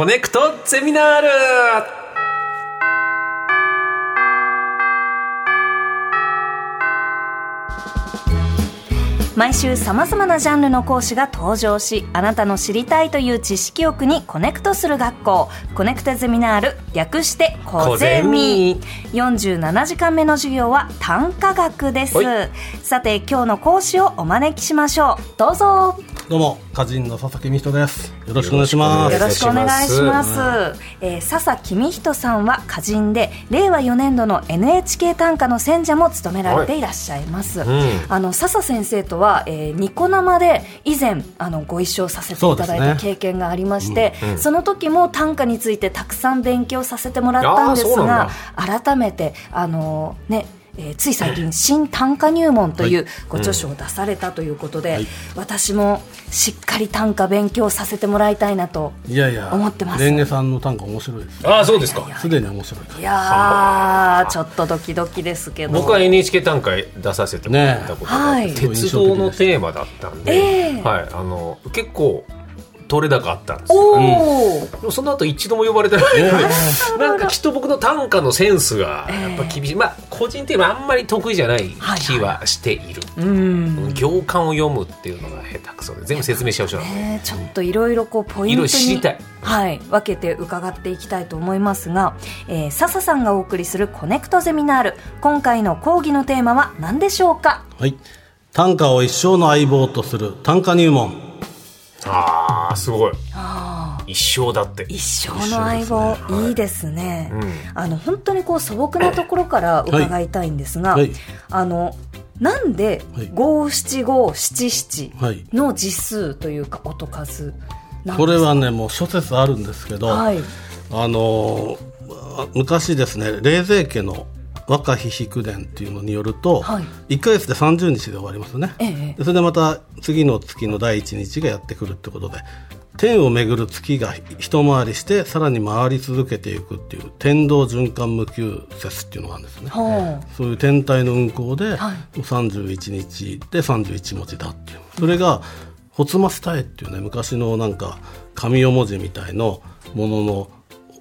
コネクトゼミナール。毎週さまざまなジャンルの講師が登場しあなたの知りたいという知識欲にコネクトする学校。コネクトゼミナール略してコゼミ。47時間目の授業は短歌学です。はい。さて今日の講師をお招きしましょう。どうぞ。どうも、歌人の佐々木美人です。よろしくお願いします。よろしくお願いします。えー、笹公人さんは歌人で、令和4年度の NHK 短歌の選者も務められていらっしゃいます。んあの笹先生とは、えーニコ生で以前あのご一緒させていただいた経験がありまして、その時も短歌についてたくさん勉強させてもらったんですが、改めてあのね。えーつい最近「新短歌入門」というはい。ご著書を出されたということで、はい。私もしっかり短歌勉強させてもらいたいなといやいや、思ってます。レンゲさんの短歌面白いです。ああそうですか。すでに面白い。いやーちょっとドキドキですけど。僕は NHK 短歌出させてもらったことがあって、ね鉄道のテーマだったんで、ええ。はい、あの結構取れ高あったんですよ。その後一度も呼ばれてないなんかきっと僕の短歌のセンスがやっぱ厳しい、まあ個人的にはあんまり得意じゃない気はしている、うん。行間を読むっていうのが下手くそで全部説明しちゃう。人なんで、ね。ちょっといろいろこうポイントにたい。はい、分けて伺っていきたいと思いますが、えー、笹さんがお送りするコネクトゼミナール。今回の講義のテーマは何でしょうか？はい。短歌を一生の相棒とする短歌入門。ああすごい。一生だって。一生の相棒。い。いですね、うん。あの本当にこう素朴なところから伺いたいんですが、はいはい。あのなんではい。五七五七七はい。の字数というか音数なんですか？これはね、もう諸説あるんですけど、はい。あの昔ですね、冷泉家の若日秘伝っていうのによると、はい。1ヶ月で30日で終わりますよね。ええでそれでまた次の月の第1日がやってくるってことで天を巡る月が一回りしてさらに回り続けていくっていう天道循環無休節っていうのがあるんですね。はそういう天体の運行で、はい。31日で31文字だっていう。それが「ホツマスタエ」っていうね昔のなんか紙代文字みたいのものの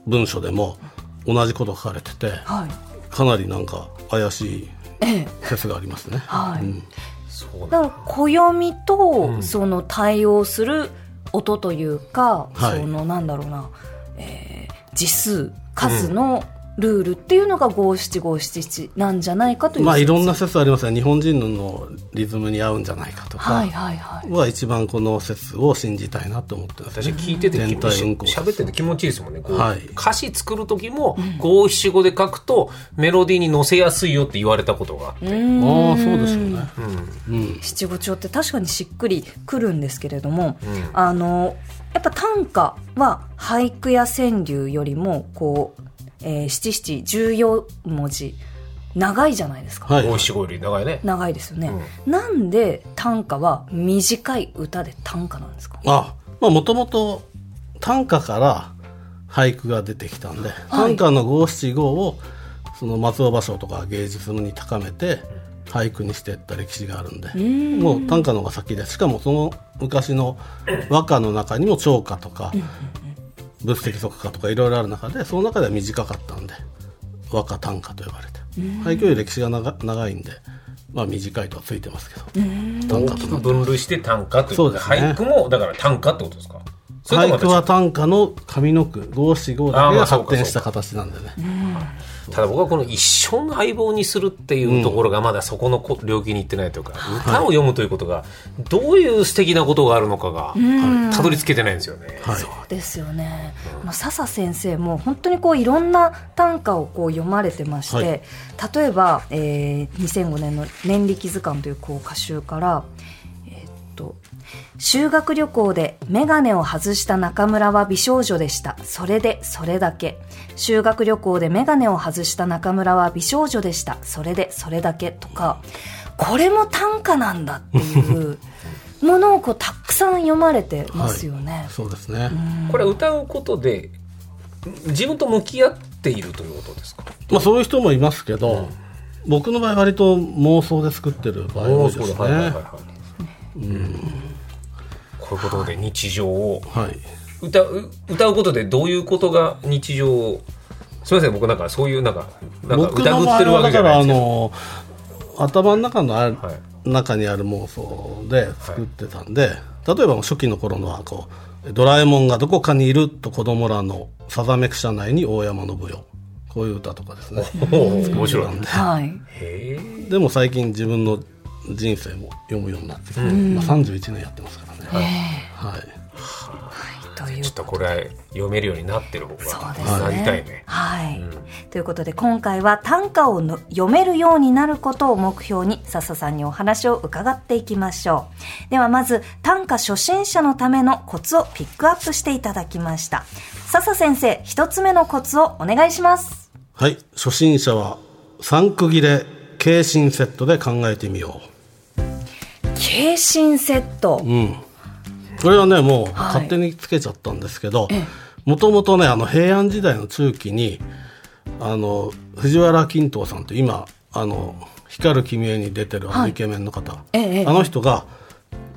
文書でも同じこと書かれててあはいかなりなんか怪しいええ。説がありますね。はい。だから暦とその対応する音というか、はい。そのなんだろうな、えー字数数のルールっていうのが五七五七七なんじゃないかというまあいろんな説説ありますが日本人のリズムに合うんじゃないかとか。はいはいはい。は一番この説を信じたいなと思ってます、私聞いてて気全持ち体運行。喋ってて気持ちいいですもんね。はい。歌詞作る時も五七五で書くとメロディーに乗せやすいよって言われたことがあって、ああそうですよね。うん。七五調って確かにしっくりくるんですけれども、あのやっぱ短歌は俳句や川柳よりもこう、えー七七十四文字。長いじゃないですか、はい。五七五より長いね。長いですよね、なんで短歌は短い歌で短歌なんですか？あまあもともと短歌から俳句が出てきたんで、短歌の五七五をその松尾芭蕉とか芸術に高めて俳句にしていった歴史があるんでもう短歌の方が先でしかもその昔の和歌の中にも長歌とか仏石俗歌とかいろいろある中でその中では短かったんで和歌短歌と呼ばれて。俳句より歴史が長長いんでまあ短いとはついてますけど。短大歌とか。きく分類して短歌ということでそうですね。俳句もだから短歌ってことですか？俳句は短歌の上の句五七五だけが発展した形なんでねただ僕はこの一生の相棒にするっていうところがまだそこのこ領域に行ってないというか、歌を読むということがどういう素敵なことがあるのかがたどり着けてないんですよね。はいそうですよね、あの笹先生も本当にこういろんな短歌をこう読まれてまして、はい例えば、えー2005年の「年力図鑑」というこう歌集から、えーっと修学旅行で眼鏡を外した中村は美少女でした。それで、それだけ。修学旅行で眼鏡を外した中村は美少女でした。それで、それだけ。とか、これも短歌なんだっていう ものをこうたくさん読まれてますよね。そうですね、これは歌うことで自分と向き合っているということですか？まあそういう人もいますけど、僕の場合割と妄想で作ってる場合多いですね。はいはいはいはい。こういうことで日常をはい歌う歌うことでどういうことが日常をすみません僕なんかそういうなんかなんか僕の場疑ってるわ合はだからあけじゃないですよ。の頭の中のある、はい。中にある妄想で作ってたんで、例えば初期の頃のはこう「ドラえもんがどこかにいる」と子供らのさざめく社内に大山信代こういう歌とかですね。面白い。なんで。はい。へえでも最近自分の人生も読むようになってきて、まあ、31年やってますからね、はい、というちょっとこれは読めるようになってる方がそうですね。なりたいねはい、ということで今回は短歌をの読めるようになることを目標に笹さんにお話を伺っていきましょう。ではまず短歌初心者のためのコツをピックアップしていただきました。笹先生、一つ目のコツをお願いします。はい、初心者は3区切れ軽心セットで考えてみよ軽心セット。う、うん、これはねもうはい。勝手につけちゃったんですけどもともとねあの平安時代の中期にあの藤原金藤さんという今あの光る君へに出てるあのイケメンの方、ええええ。あの人が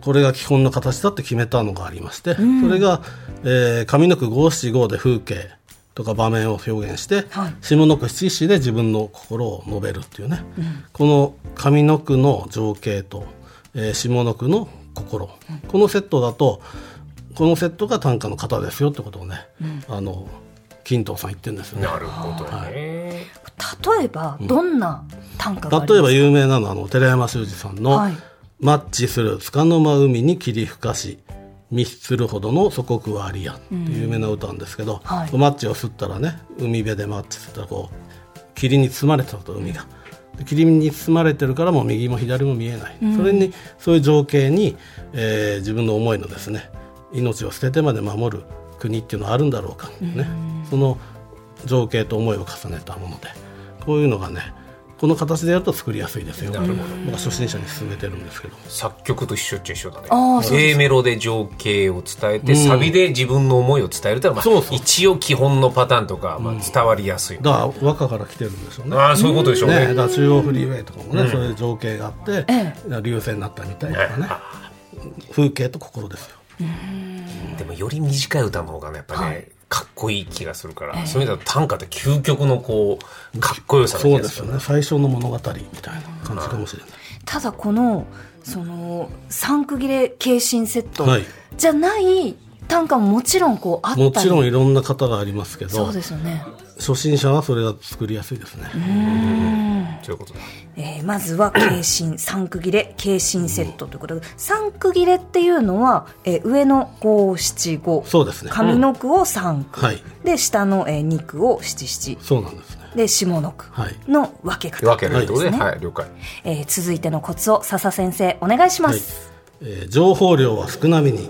これが基本の形だって決めたのがありまして、それが、えー上の句五七五で風景とか場面を表現して、はい。下の句七七で自分の心を述べるっていうね、この上の句の情景と、えー下の句の心、このセットだとこのセットが短歌の型ですよってことをね、あの金藤さん言ってるんですよね。なるほどね。例えば、どんな短歌がありますか？例えば有名なのはあの寺山修司さんのはい「マッチする束の間海に霧吹かし密するほどの祖国はありや」っていう有名な歌なんですけど、はい。こうマッチを吸ったらね海辺でマッチ吸ったらこう霧に包まれてたと海が。で霧に包まれてるからもう右も左も見えない、それにそういう情景に、えー自分の思いのですね命を捨ててまで守る国っていうのはあるんだろうか、ね、その情景と思いを重ねたものでこういうのがねこの形でやると作りやすいですよ。なるほど。僕は初心者に勧めてるんですけど。作曲と一緒っちゃ一緒だね。A メロで情景を伝えて、サビで自分の思いを伝えるというのは、まあ、そうそう。一応基本のパターンとか、まあ、伝わりやすい、だから和歌から来てるんでしょうね。ああそういうことでしょうね。ねだ中央フリーウェイとかもね、そういう情景があって、え流星になったみたいとかね。風景と心ですよ。でもより短い歌の方がねやっぱね、かっこいい気がするから、そういう意味では短歌って究極のこうかっこよさな気そうですすよね。最初の物語みたいな感じかもしれない、ただこのその三区切れ軽心セットはい。じゃない短歌ももちろんこうあったり。もちろんいろんな方がありますけどそうですよね、初心者はそれが作りやすいですね、そういうことだ。えーまずは軽心 三区切れ軽心セットということで三区切れっていうのは、えー上の五七五そうですね。上の句を三句、はい。で下の、えー、二句を七七。そうなんですね。で下の句はい。の分け方分けるってことで、ですね。はい了解。えー続いてのコツを笹先生お願いしまはい。す、えー情報量は少なめに。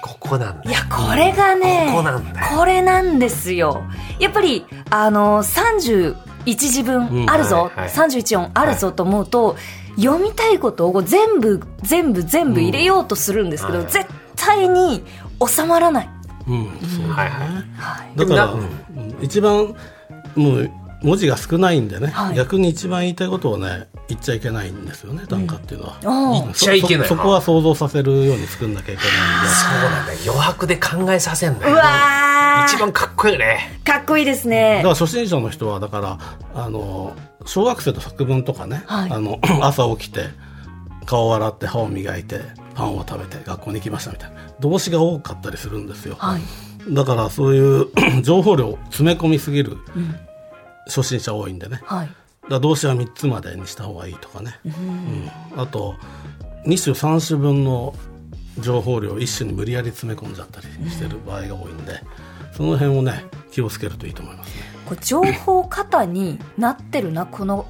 ここなんだいや、これがね、ここなんだよ。これなんですよ。やっぱり、あの、31字分あるぞ、はいはい。31音あるぞと思うと、読みたいことを全部、全部、全部入れようとするんですけど、はい。絶対に収まらない。うん。そう。はいはい。はい。だから、うん。一番もう文字が少ないんでね、はい。逆に一番言いたいことをね言っちゃいけないんですよね短歌っていうのは、あ言っちゃいけないそそこは想像させるように作んなきゃいけないそうなんだよ余白で考えさせんだうよわー。一番かっこいいよね。かっこいいですんでねだか。ら初心者の人はだからあの小学生と作文とかね、はい。あの 朝起きて顔を洗って歯を磨いてパンを食べて学校に行きましたみたいな。動詞が多かったりするんですよ、はい。だからそういう 情報量詰め込みすぎる初心者多いんでね、はい。だ動詞は3つまでにした方がいいとかね、うん。あと2種3種分の情報量を1種に無理やり詰め込んじゃったりしてる場合が多いんで、その辺をね気をつけるといいと思いますね。これ情報型になってるな、この、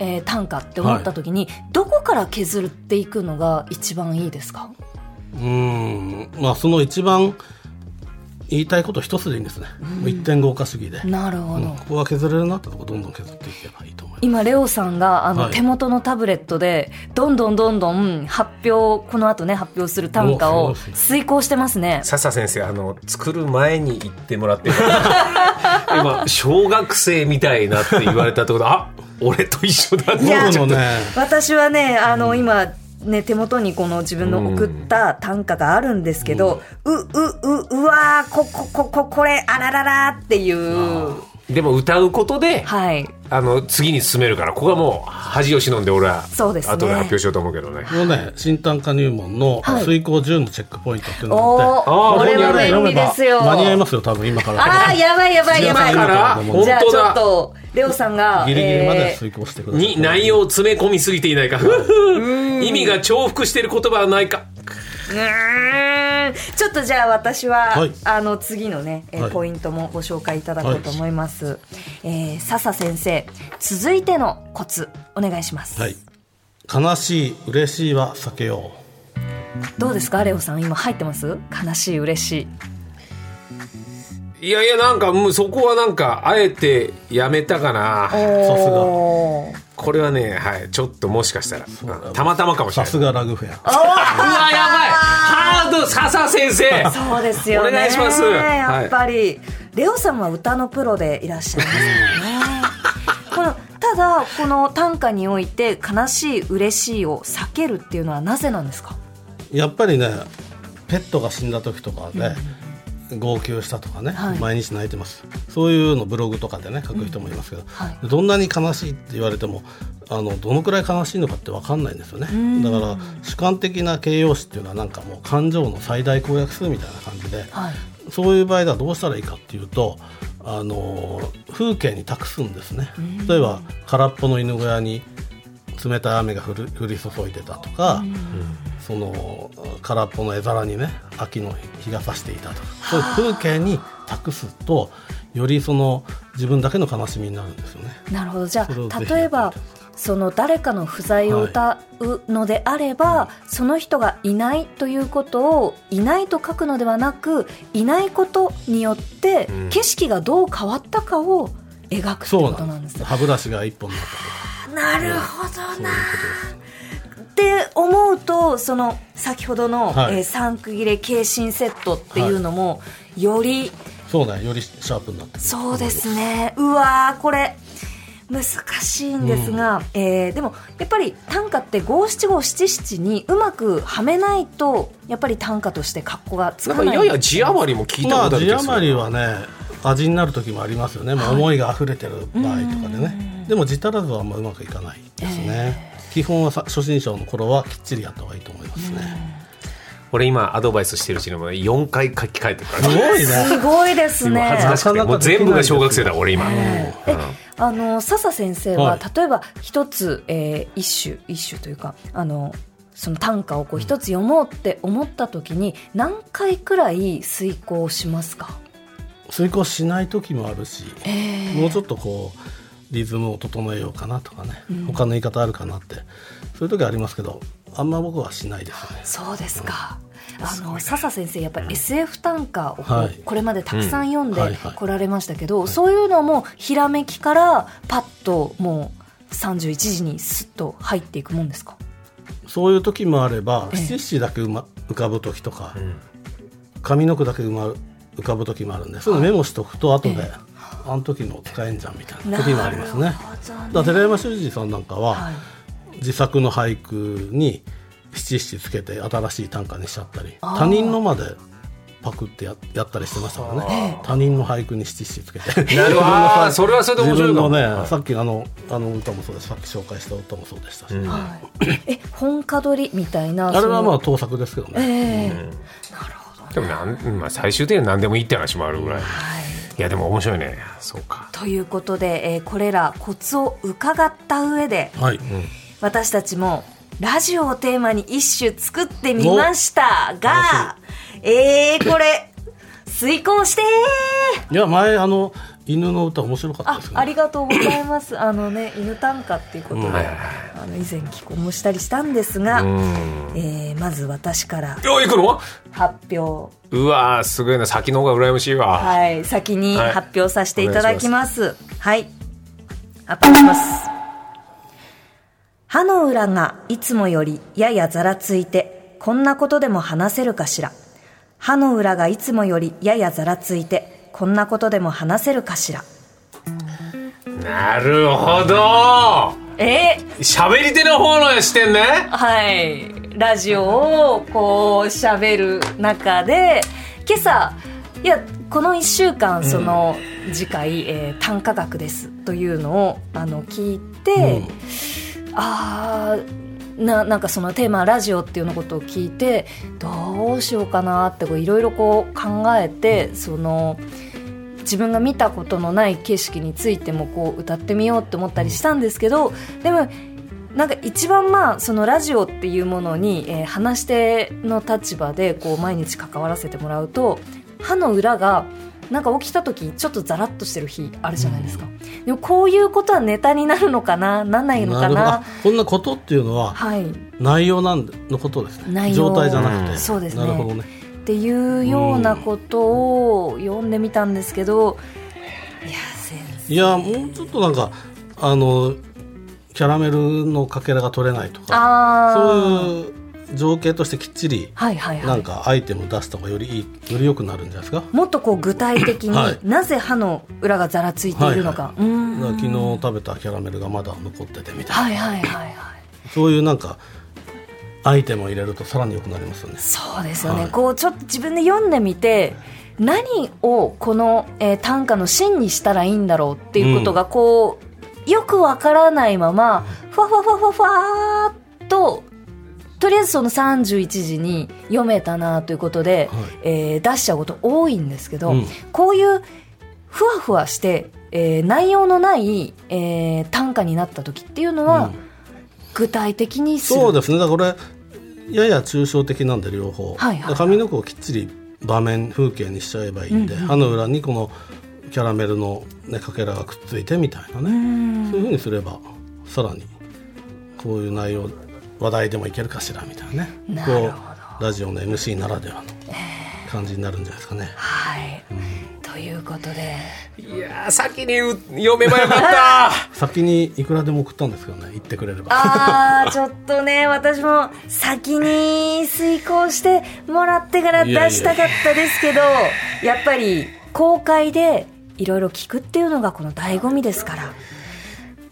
えー短歌って思った時に、どこから削っていくのが一番いいですか？うん。まあその一番言いたいこと一つでいいんですね、もう一点豪華主義で、なるほど。うん。ここは削れるなってとこどんどん削っていけばいいと思います。今レオさんがあの、はい。手元のタブレットでどんどんどんどん発表この後ね発表する短歌を遂行してますね。笹先生あの作る前に言ってもらってる。今小学生みたいなって言われたってことあ俺と一緒だって。いや僕もね。私はねあの今ね、手元にこの自分の送った短歌があるんですけど、う、う、う、うわー、こ、こ、こ、こ、これ、あらららっていう、でも歌うことで、はい。あの次に進めるからここはもう恥を忍んで俺はそうですね。後で発表しようと思うけどね。このね新短歌入門のはい。遂行10のチェックポイントっていうのがあって、おー、あーこれは便利ですよ。間に合いますよ多分今から。あー、やばいやばいやばい。今から。本じゃあちょ当だ。っと、レオさんが、ギリギリまでえー遂行してください、に内容を詰め込みすぎていないか。意味が重複している言葉はないか。うーん。ちょっとじゃあ私は、はい。あの次のね、えーはい。ポイントもご紹介いただこうと思います、えー笹先生続いてのコツお願いします、はい。悲しい嬉しいは避けよどうですかレオさん？今入ってます？悲しい嬉しいいやいやなんかもうそこはなんかあえてやめたかな。おー。これはねはいちょっともしかしたら。うんたまたまかもうしれない。さすがラグフェア。うわやばい。ハード笹先生そうですよね。お願いします。やっぱり、レオさんは歌のプロでいらっしゃいますからね。このただこの短歌において悲しい嬉しいを避けるっていうのはなぜなんですか？やっぱりねペットが死んだ時とかで、号泣したとかね、はい。毎日泣いてます。そういうのブログとかでね書く人もいますけど、はい。どんなに悲しいって言われてもあのどのくらい悲しいのかって分かんないんですよね。だから主観的な形容詞っていうのはなんかもう感情の最大公約数みたいな感じで、はい。そういう場合ではどうしたらいいかっていうとあの風景に託すんですね。例えば空っぽの犬小屋に冷たい雨が降る降り注いでたとか、その空っぽの絵皿にね秋の日が差していたとかそういう風景に託すとよりその自分だけの悲しみになるんですよね。なるほどじゃあ例えばその誰かの不在を歌うのであれば、その人がいないということをいないと書くのではなくいないことによってうん景色がどう変わったかを描くってそうことなんですね。歯ブラシが一本になったとかなるほどそういうな。ことです。って思うとその先ほどの、はい。えー三区切れ軽心セットっていうのも、よりそうねよりシャープになってそうですね。うわーこれ難しいんですが、えーでもやっぱり短歌って五七五七七にうまくはめないとやっぱり短歌として格好がつかないやや字余りも聞いたまあ字ことある気がする余りはね味になる時もありますよね、まあ、思いが溢れてる場合とかでね、でも字足らずはあんまうまくいかないですね、基本はさ初心者の頃はきっちりやった方がいいと思いますね、俺今アドバイスしてるうちにも4回書き換えてるから。すごいね。すごいです今恥ずねかしくてもう全部が小学生だ俺今、えあの笹先生は、はい。例えば一つ、えー一首一首というかあのその短歌をこう一つ読もうって思った時に何回くらい遂行しますか、遂行しない時もあるし、えーもうちょっとこうリズムを整えようかなとかね、他の言い方あるかなって。そういう時ありますけどあんま僕はしないですね。そうですか。あの笹先生やっぱり SF 短歌をこう、はい。これまでたくさん読んでこられましたけど、そういうのもひらめきからパッともう31時にスッと入っていくもんですか？そういう時もあればええ。七七だけうま浮かぶ時とか、ん。上の句だけうま浮かぶ時もあるんでそういうのメモしとくと後で、ええあの時の使えんじゃんみたいな時もありますね。なだ寺山修司さんなんかは、はい。自作の俳句に七七つけて新しい短歌にしちゃったり他人のまでパクってややったりしてましたからね。他人の俳句に七七つけて。なるほど。あーそれはそれで面自白いかも。分のねさっきあのあの歌もそうです。さっき紹介した歌もそうでしたし、うん。はい、え本家取りみたいなあれはまあ盗作ですけどえね、えうん。なるほどでもなん、まあ、最終的には何でもいいって話もあるぐらい、はいいやでも面白いね。そうか。ということで、えーこれらコツを伺った上ではい、私たちもラジオをテーマに一首作ってみましたがえー、これ遂行していや前あの犬の歌面白かったあですね。ありがとうございます。あのね犬短歌っていうことで、うんはい。はいはいあの以前寄稿もしたりしたんですが、うん。えーまず私からよ行くの？発表。うわーすごいな。先の方が羨ましいわ、はい、先にはい。発表させていただきます。はい。発表します。歯の裏がいつもよりややざらついて、こんなことでも話せるかしら。歯の裏がいつもよりややざらついて、こんなことでも話せるかしら？なるほど。え？喋り手の方の視点ね。はい。ラジオをこう喋る中で今朝いやこの1週間その次回、えー単価額ですというのをあの聞いて、あーななんかそのテーマラジオっていうのことを聞いてどうしようかなっていろいろこう考えてその自分が見たことのない景色についてもこう歌ってみようって思ったりしたんですけどでもなんか一番まあそのラジオっていうものに、えー話し手の立場でこう毎日関わらせてもらうと歯の裏がなんか起きた時ちょっとザラッとしてる日あるじゃないですか、でもこういうことはネタになるのかな？なんないのかな？こんなことっていうのははい。内容なんでのことですね。状態じゃなくて。そうですね。なるほどね。っていうようなことを読んでみたんですけど、いや先生。いやもうちょっとなんかあのキャラメルのかけらが取れないとかそういう情景としてきっちりはいはいはい。なんかアイテムを出した方がよりいいより良くなるんじゃないですか？もっとこう具体的に、はい。なぜ歯の裏がざらついているのか、うーん。だから昨日食べたキャラメルがまだ残っててみたいな、はいはいはいはい。そういうなんかアイテムを入れるとさらに良くなりますよね。そうですよね、はい。こうちょっと自分で読んでみて何をこの、えー短歌の芯にしたらいいんだろうっていうことがこう、よくわからないままふわふわふわふわふわーっととりあえずその31時に読めたなということで、はい。えー出しちゃうこと多いんですけど、うん。こういうふわふわして、えー内容のない、えー短歌になった時っていうのは、うん。具体的にそうですね。だからこれやや抽象的なんで両方、はいはい上の句をきっちり場面風景にしちゃえばいいんで、歯の裏にこのキャラメルの、ね、かけらがくっついてみたいなね、そういうふうにすればさらにこういう内容話題でもいけるかしらみたいなね。なるほど。こうラジオの MC ならではの感じになるんじゃないですかね。はい、ということで。いやー先にう読めばよかった。先にいくらでも送ったんですけどね言ってくれれば。あーちょっとね私も先に遂行してもらってから出したかったですけどやっぱり公開でいろいろ聞くっていうのがこの醍醐味ですから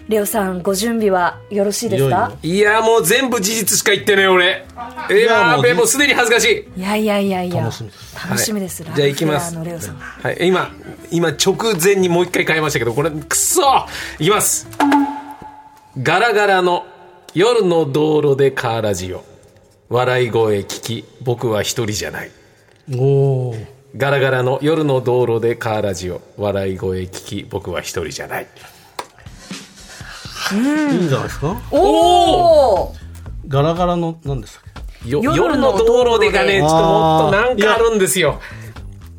レオさんご準備はよろしいですか？いやもう全部事実しか言ってねえ俺。いやべもうすでに恥ずかしい。いやいやいやいや楽しみです。楽しみです、はい。じゃあ行きます。レオさん。がはい。今今直前にもう一回変えましたけどこれくそいきます。ガラガラの夜の道路でカーラジオ。笑い声聞き僕は一人じゃない。おおガラガラの夜の道路でカーラジオ。笑い声聞き僕は一人じゃないいいんじゃないですか？おおガラガラの何でしたっよ夜夜のの道路でがねちょっともっとなんかあるんですよ。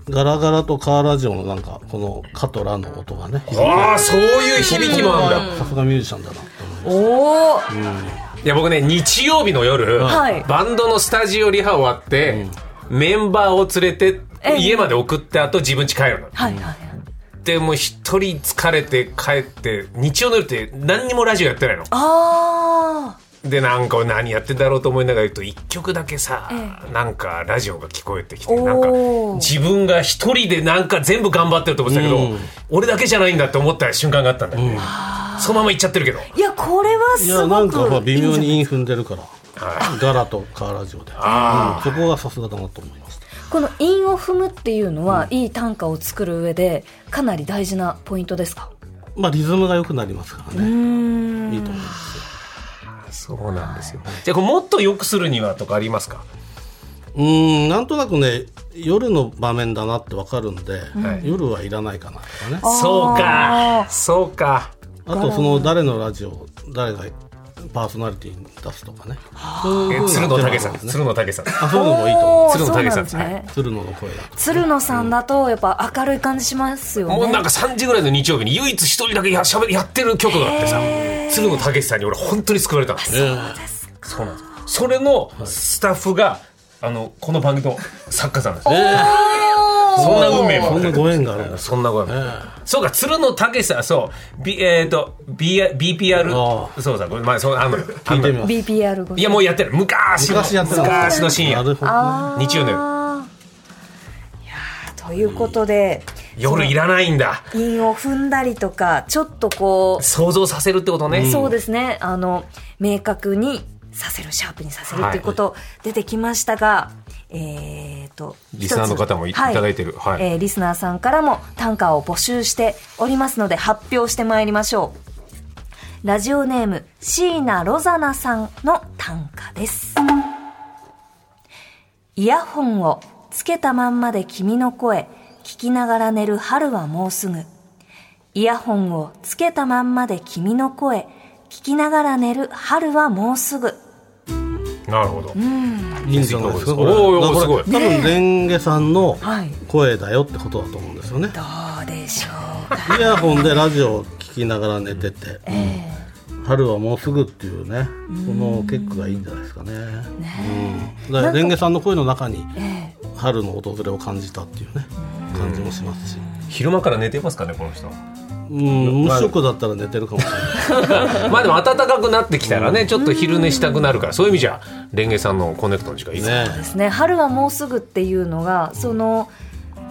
けガラガラとカーラジオのなんかこのカとラの音がねああそういう響きもあるんだ。さすがミュージシャンだなと思います。おおいや僕ね日曜日の夜、はい。バンドのスタジオリハ終わって、メンバーを連れてええ。家まで送ってあと自分家帰るの。はいはいはいでもう一人疲れて帰って日曜の夜って何にもラジオやってないの。あでなんか何やってんだろうと思いながら言うと一曲だけさ、えなんかラジオが聞こえてきてなんか自分が一人でなんか全部頑張ってると思ってたけど、うん。俺だけじゃないんだって思った瞬間があったんだよね、そのまま行っちゃってるけど。あいやこれはいすやなんごくかまあ微妙いいんじゃないに韻踏んでるから。ガラとカーラジオで、うん。そこがさすがだなと思いましたこの韻を踏むっていうのは、いい短歌を作る上でかなり大事なポイントですか？まあリズムが良くなりますからうねん。いいと思います。よそうなんですよ。じゃあこれもっと良くするにはとかありますか？うーんなんとなくね夜の場面だなってわかるんで、はい。夜はいらないかなとかね。そうあかー。そうか。あとその誰のラジオ誰がパーソナリティに出すとかね。鶴野武さん。鶴野武さん。あそういうのもいいと思う。鶴野武さん。ね。鶴野の声だと鶴野さんだとやっぱ明るい感じしますよね。もうなんか3時ぐらいの日曜日に唯一一人だけやしゃべやってる曲があってさ。鶴野武さんに俺本当に救われたのそうなんですそれのスタッフがあのこの番組の作家さんなんですそんな運命もそんなご縁があるんですそんなご縁もそうか鶴野武さんそう。B えっと B BPR あそうさごめんまあそうあんのよ聞いてみます。BPR ごいやもうやってる。昔の昔やってたんですね昔の深夜日曜の夜。いやーということで、夜いらないんだ。韻を踏んだりとかちょっとこう想像させるってことね、そうですね。あの、明確にさせる、シャープにさせるっていうこと出てきましたが、えっ、と、リスナーの方もいただいてるはいえーリスナーさんからも短歌を募集しておりますので発表してまいりましょう。ラジオネーム、椎名ロザナさんの短歌です。イヤホンをつけたまんまで君の声、聞きながら寝る春はもうすぐ。イヤホンをつけたまんまで君の声、聞きながら寝る春はもうすぐ。なるほど、いいん。じゃないですか？おーこれすごい。多分レンゲさんのはい。声だよってことだと思うんですよね。どうでしょうか。イヤホンでラジオを聞きながら寝てて、春はもうすぐっていうね、この結句がいいんじゃないですかね。うん、だからレンゲさんの声の中にえ春の訪れを感じたっていうね、感じもしますし。昼間から寝てますかねこの人うん、無色だったら寝てるかもしれない。まあでも暖かくなってきたらねちょっと昼寝したくなるからそういう意味じゃレンゲさんのコネクトの時間いいですねねですね。春はもうすぐっていうのが、その、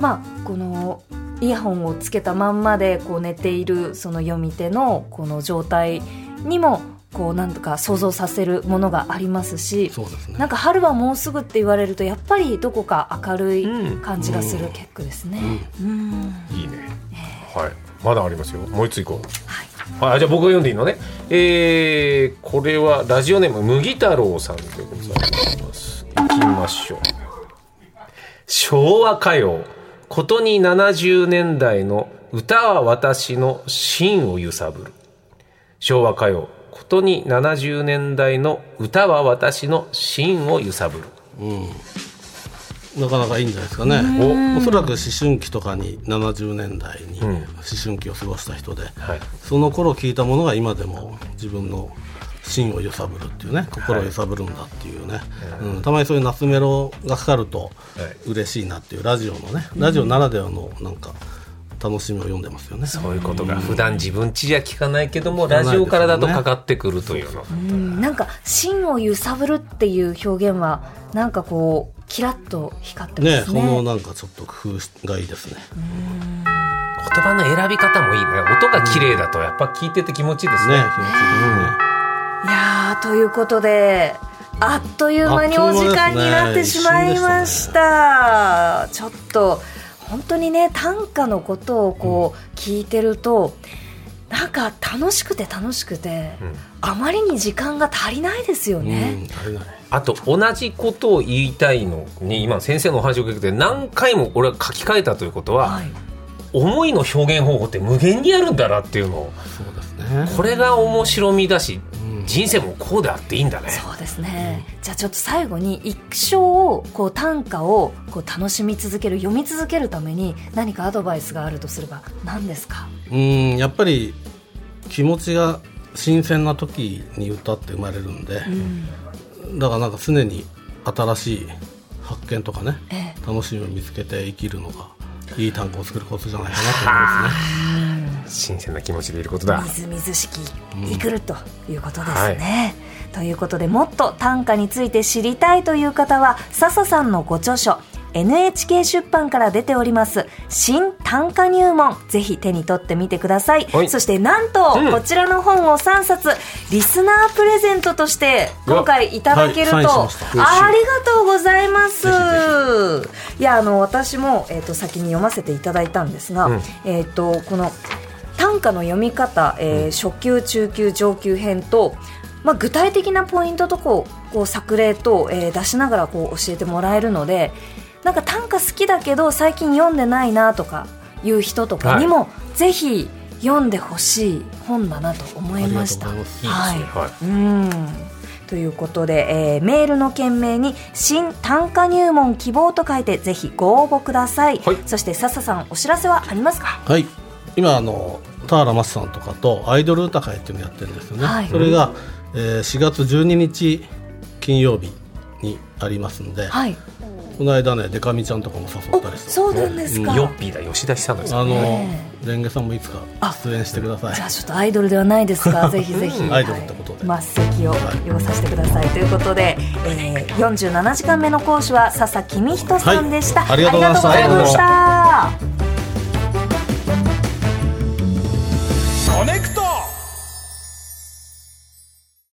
まあ、この、イヤホンをつけたまんまでこう寝ているその読み手のこの状態にもこうなんとか想像させるものがありますしそうですね。なんか春はもうすぐって言われるとやっぱりどこか明るいうん。感じがする結句ですね。うん。いいねはい。まだありますよ。もう一ついこう。はい、じゃあ僕が読んでいいのね。えー、これはラジオネーム麦太郎さんでございます。いきましょう。昭和歌謡。ことに70年代の歌は私の心を揺さぶる。昭和歌謡。ことに70年代の歌は私の心を揺さぶるなかなかいいんじゃないですかね。おおそらく思春期とかに70年代に思春期を過ごした人で、はい。その頃聞いたものが今でも自分の心を揺さぶるっていうね心を揺さぶるんだっていうね、うんたまにそういう夏メロがかかると嬉しいなっていうラジオのねラジオならではのなんか楽しみを読んでますよね。そういうことが普段自分家じゃ聞かないけどもラジオからだとかかってくるというのうんなんか芯を揺さぶるっていう表現はなんかこうキラッと光ってまねそすね。のなんかちょっと工夫がいいですね。言葉の選び方もいいね音が綺麗だとやっぱ聞いてて気持ちいいですねね気持ちいいですね。いやーということであっという間にお時間になってしまいましたちょっと本当にね短歌のことをこう聞いてると、なんか楽しくて楽しくて、あまりに時間が足りないですようんね。あと同じことを言いたいのに今先生のお話を聞いて何回も俺は書き換えたということは、はい。思いの表現方法って無限にあるんだなっていうのをそうですね。これが面白みだし、人生もこうであっていいんだね。そうですね、じゃあちょっと最後に一生をこう短歌をこう楽しみ続ける読み続けるために何かアドバイスがあるとすれば何ですか？うんやっぱり気持ちが新鮮な時に歌って生まれるんで、だからなんか常に新しい発見とかね、え楽しみを見つけて生きるのがいい単語を作ることじゃないかなと思いますね。新鮮な気持ちでいることだ。みずみずしき生くるということですね。ということでもっと短歌について知りたいという方は笹さんのご著書 NHK 出版から出ております新短歌入門。ぜひ手に取ってみてください、はい。そしてなんと、うん。こちらの本を3冊リスナープレゼントとして今回いただけると、はい。ありがとうございます。ぜいやあの私も、えー、と先に読ませていただいたんですが、うん。えっ、とこの短歌の読み方、えー初級中級上級編と、まあ、具体的なポイントとこうこう作例と、えー出しながらこう教えてもらえるのでなんか短歌好きだけど最近読んでないなとかいう人とかにも、ぜひ読んでほしい本だなと思いました。いい。いですね。はい。うんということで、えーメールの件名に「新短歌入門希望」と書いてぜひご応募ください、はい。そして笹さんお知らせはありますか？はい。今あの田原町さんとかとアイドル歌会っていうのをやってるんですよね、はい。それが、えー4月12日金曜日にありますんで、はいこの間ねデカミちゃんとかも誘おったりしてそうなんですか、ヨッピーだ吉田久典さんあの、ねレンゲさんもいつか出演してください。じゃあちょっとアイドルではないですが ぜひぜひ。アイドルってことで。はい。末席を要させてください。ということで、えー、47時間目の講師は笹公人さんでした、はい。ありがとうございました。ありがとうございました